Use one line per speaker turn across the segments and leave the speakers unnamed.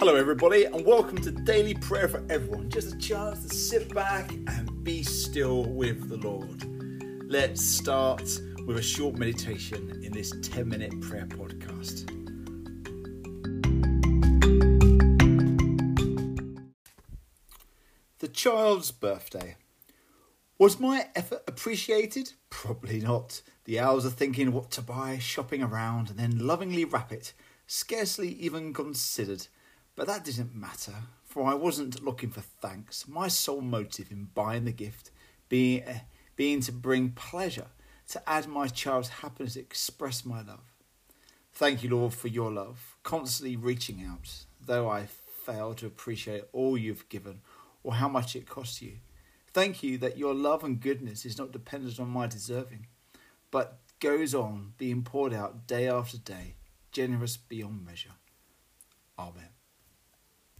Hello, everybody, and welcome to Daily Prayer for Everyone. Just a chance to sit back and be still with the Lord. Let's start with a short meditation in this 10 minute prayer podcast. The child's birthday. Was my effort appreciated? Probably not. The hours of thinking what to buy, shopping around, and then lovingly wrap it, scarcely even considered. But that didn't matter, for I wasn't looking for thanks. My sole motive in buying the gift being, uh, being to bring pleasure, to add my child's happiness, express my love. Thank you, Lord, for your love, constantly reaching out, though I fail to appreciate all you've given or how much it costs you. Thank you that your love and goodness is not dependent on my deserving, but goes on being poured out day after day, generous beyond measure. Amen.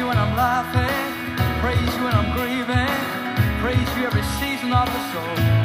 you when I'm laughing, praise you when I'm grieving, praise you every season of the soul.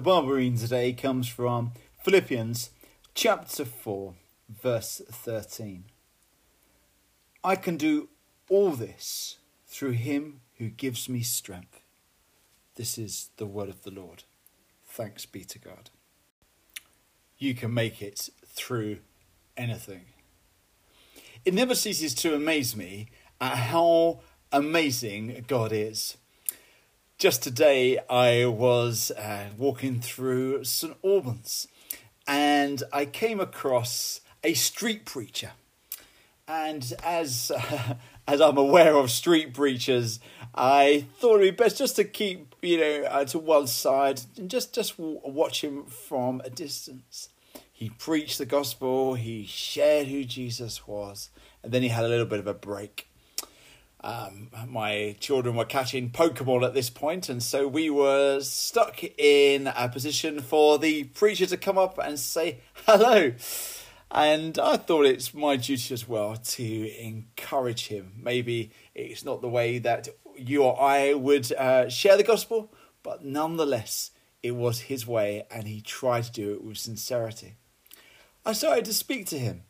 The Bible reading today comes from Philippians chapter 4, verse 13. I can do all this through him who gives me strength. This is the word of the Lord. Thanks be to God. You can make it through anything. It never ceases to amaze me at how amazing God is. Just today, I was uh, walking through St Albans and I came across a street preacher. And as uh, as I'm aware of street preachers, I thought it'd be best just to keep you know uh, to one side and just just watch him from a distance. He preached the gospel, he shared who Jesus was, and then he had a little bit of a break. Um, my children were catching Pokemon at this point, and so we were stuck in a position for the preacher to come up and say hello. And I thought it's my duty as well to encourage him. Maybe it's not the way that you or I would uh, share the gospel, but nonetheless, it was his way, and he tried to do it with sincerity. I started to speak to him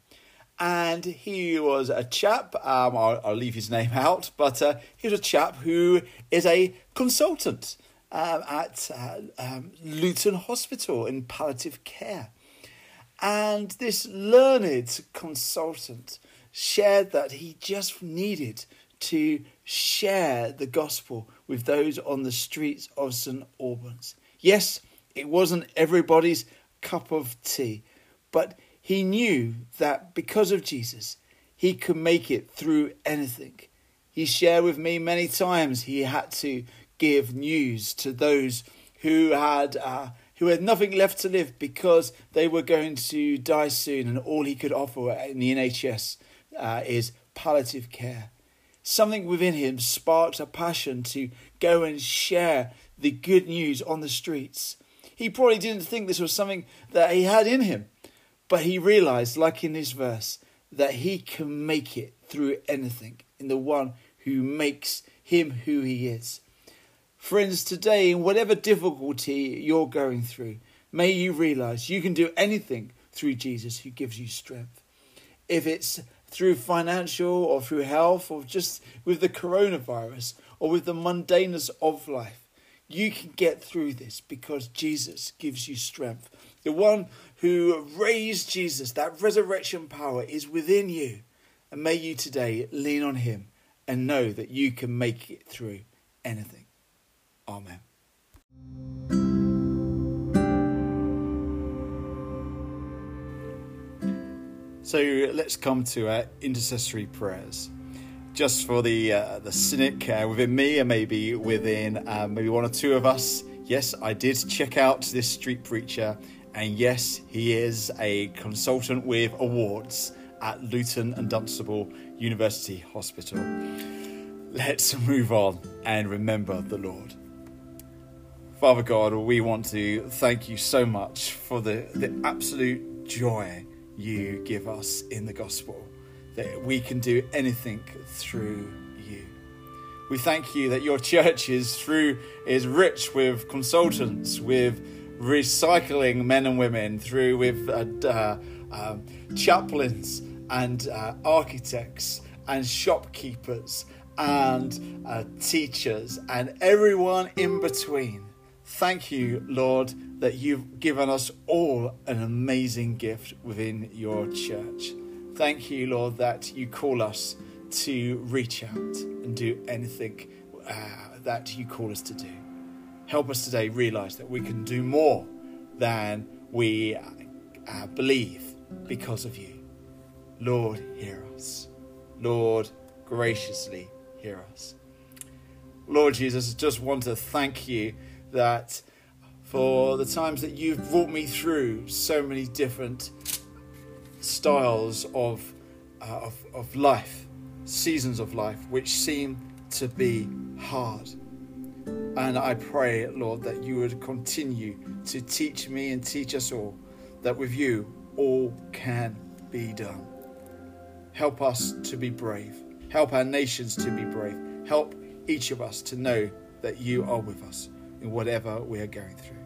and he was a chap. Um, I'll, I'll, leave his name out, but uh, he was a chap who is a consultant um, at uh, um, Luton Hospital in palliative care. And this learned consultant shared that he just needed to share the gospel with those on the streets of St Albans. Yes, it wasn't everybody's cup of tea, but he knew that because of Jesus, he could make it through anything. He shared with me many times he had to give news to those who had uh, who had nothing left to live because they were going to die soon, and all he could offer in the NHS uh, is palliative care. Something within him sparked a passion to go and share the good news on the streets. He probably didn't think this was something that he had in him, but he realized, like in this verse, that he can make it through anything in the one who makes him who he is. Friends, today, in whatever difficulty you're going through, may you realize you can do anything through Jesus who gives you strength. if it's through financial or through health or just with the coronavirus or with the mundaneness of life. You can get through this because Jesus gives you strength. The one who raised Jesus, that resurrection power is within you. And may you today lean on him and know that you can make it through anything. Amen. So let's come to our intercessory prayers. Just for the uh, the cynic uh, within me, and maybe within uh, maybe one or two of us. Yes, I did check out this street preacher, and yes, he is a consultant with awards at Luton and Dunstable University Hospital. Let's move on and remember the Lord. Father God, we want to thank you so much for the, the absolute joy you give us in the gospel, that we can do anything through you. We thank you that your church is through is rich with consultants, with recycling men and women, through with uh, uh, um, chaplains and uh, architects and shopkeepers and uh, teachers and everyone in between. Thank you, Lord, that you've given us all an amazing gift within your church. Thank you, Lord, that you call us to reach out and do anything uh, that you call us to do. Help us today realize that we can do more than we uh, believe because of you. Lord, hear us. Lord, graciously hear us. Lord Jesus, I just want to thank you that for the times that you've brought me through so many different styles of, uh, of, of life, seasons of life, which seem to be hard. And I pray, Lord, that you would continue to teach me and teach us all that with you all can be done. Help us to be brave. Help our nations to be brave. Help each of us to know that you are with us in whatever we are going through.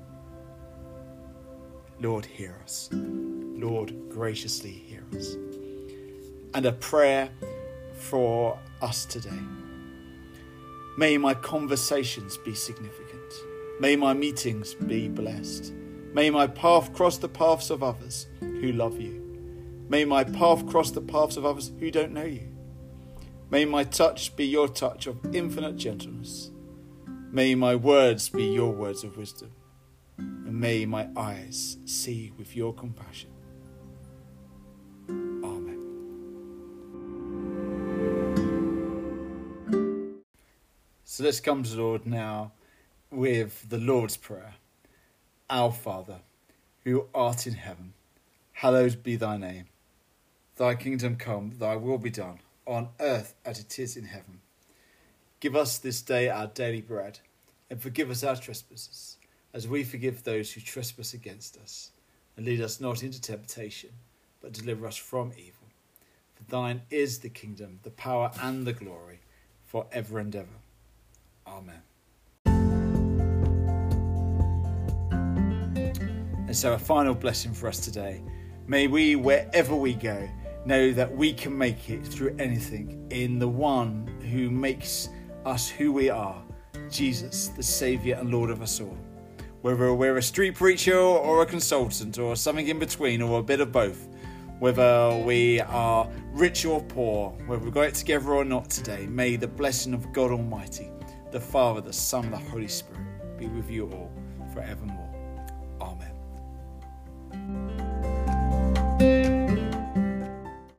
Lord, hear us. Lord, graciously hear us. And a prayer for us today. May my conversations be significant. May my meetings be blessed. May my path cross the paths of others who love you. May my path cross the paths of others who don't know you. May my touch be your touch of infinite gentleness. May my words be your words of wisdom. And may my eyes see with your compassion. Amen. So let's come to the Lord now with the Lord's Prayer. Our Father, who art in heaven, hallowed be thy name. Thy kingdom come, thy will be done, on earth as it is in heaven. Give us this day our daily bread, and forgive us our trespasses, as we forgive those who trespass against us. And lead us not into temptation, but deliver us from evil. For thine is the kingdom, the power, and the glory, for ever and ever. Amen. And so, a final blessing for us today. May we, wherever we go, know that we can make it through anything in the one who makes us who we are Jesus, the Saviour and Lord of us all. Whether we're a street preacher or a consultant or something in between or a bit of both. Whether we are rich or poor, whether we've got it together or not today, may the blessing of God Almighty, the Father, the Son, the Holy Spirit be with you all forevermore. Amen.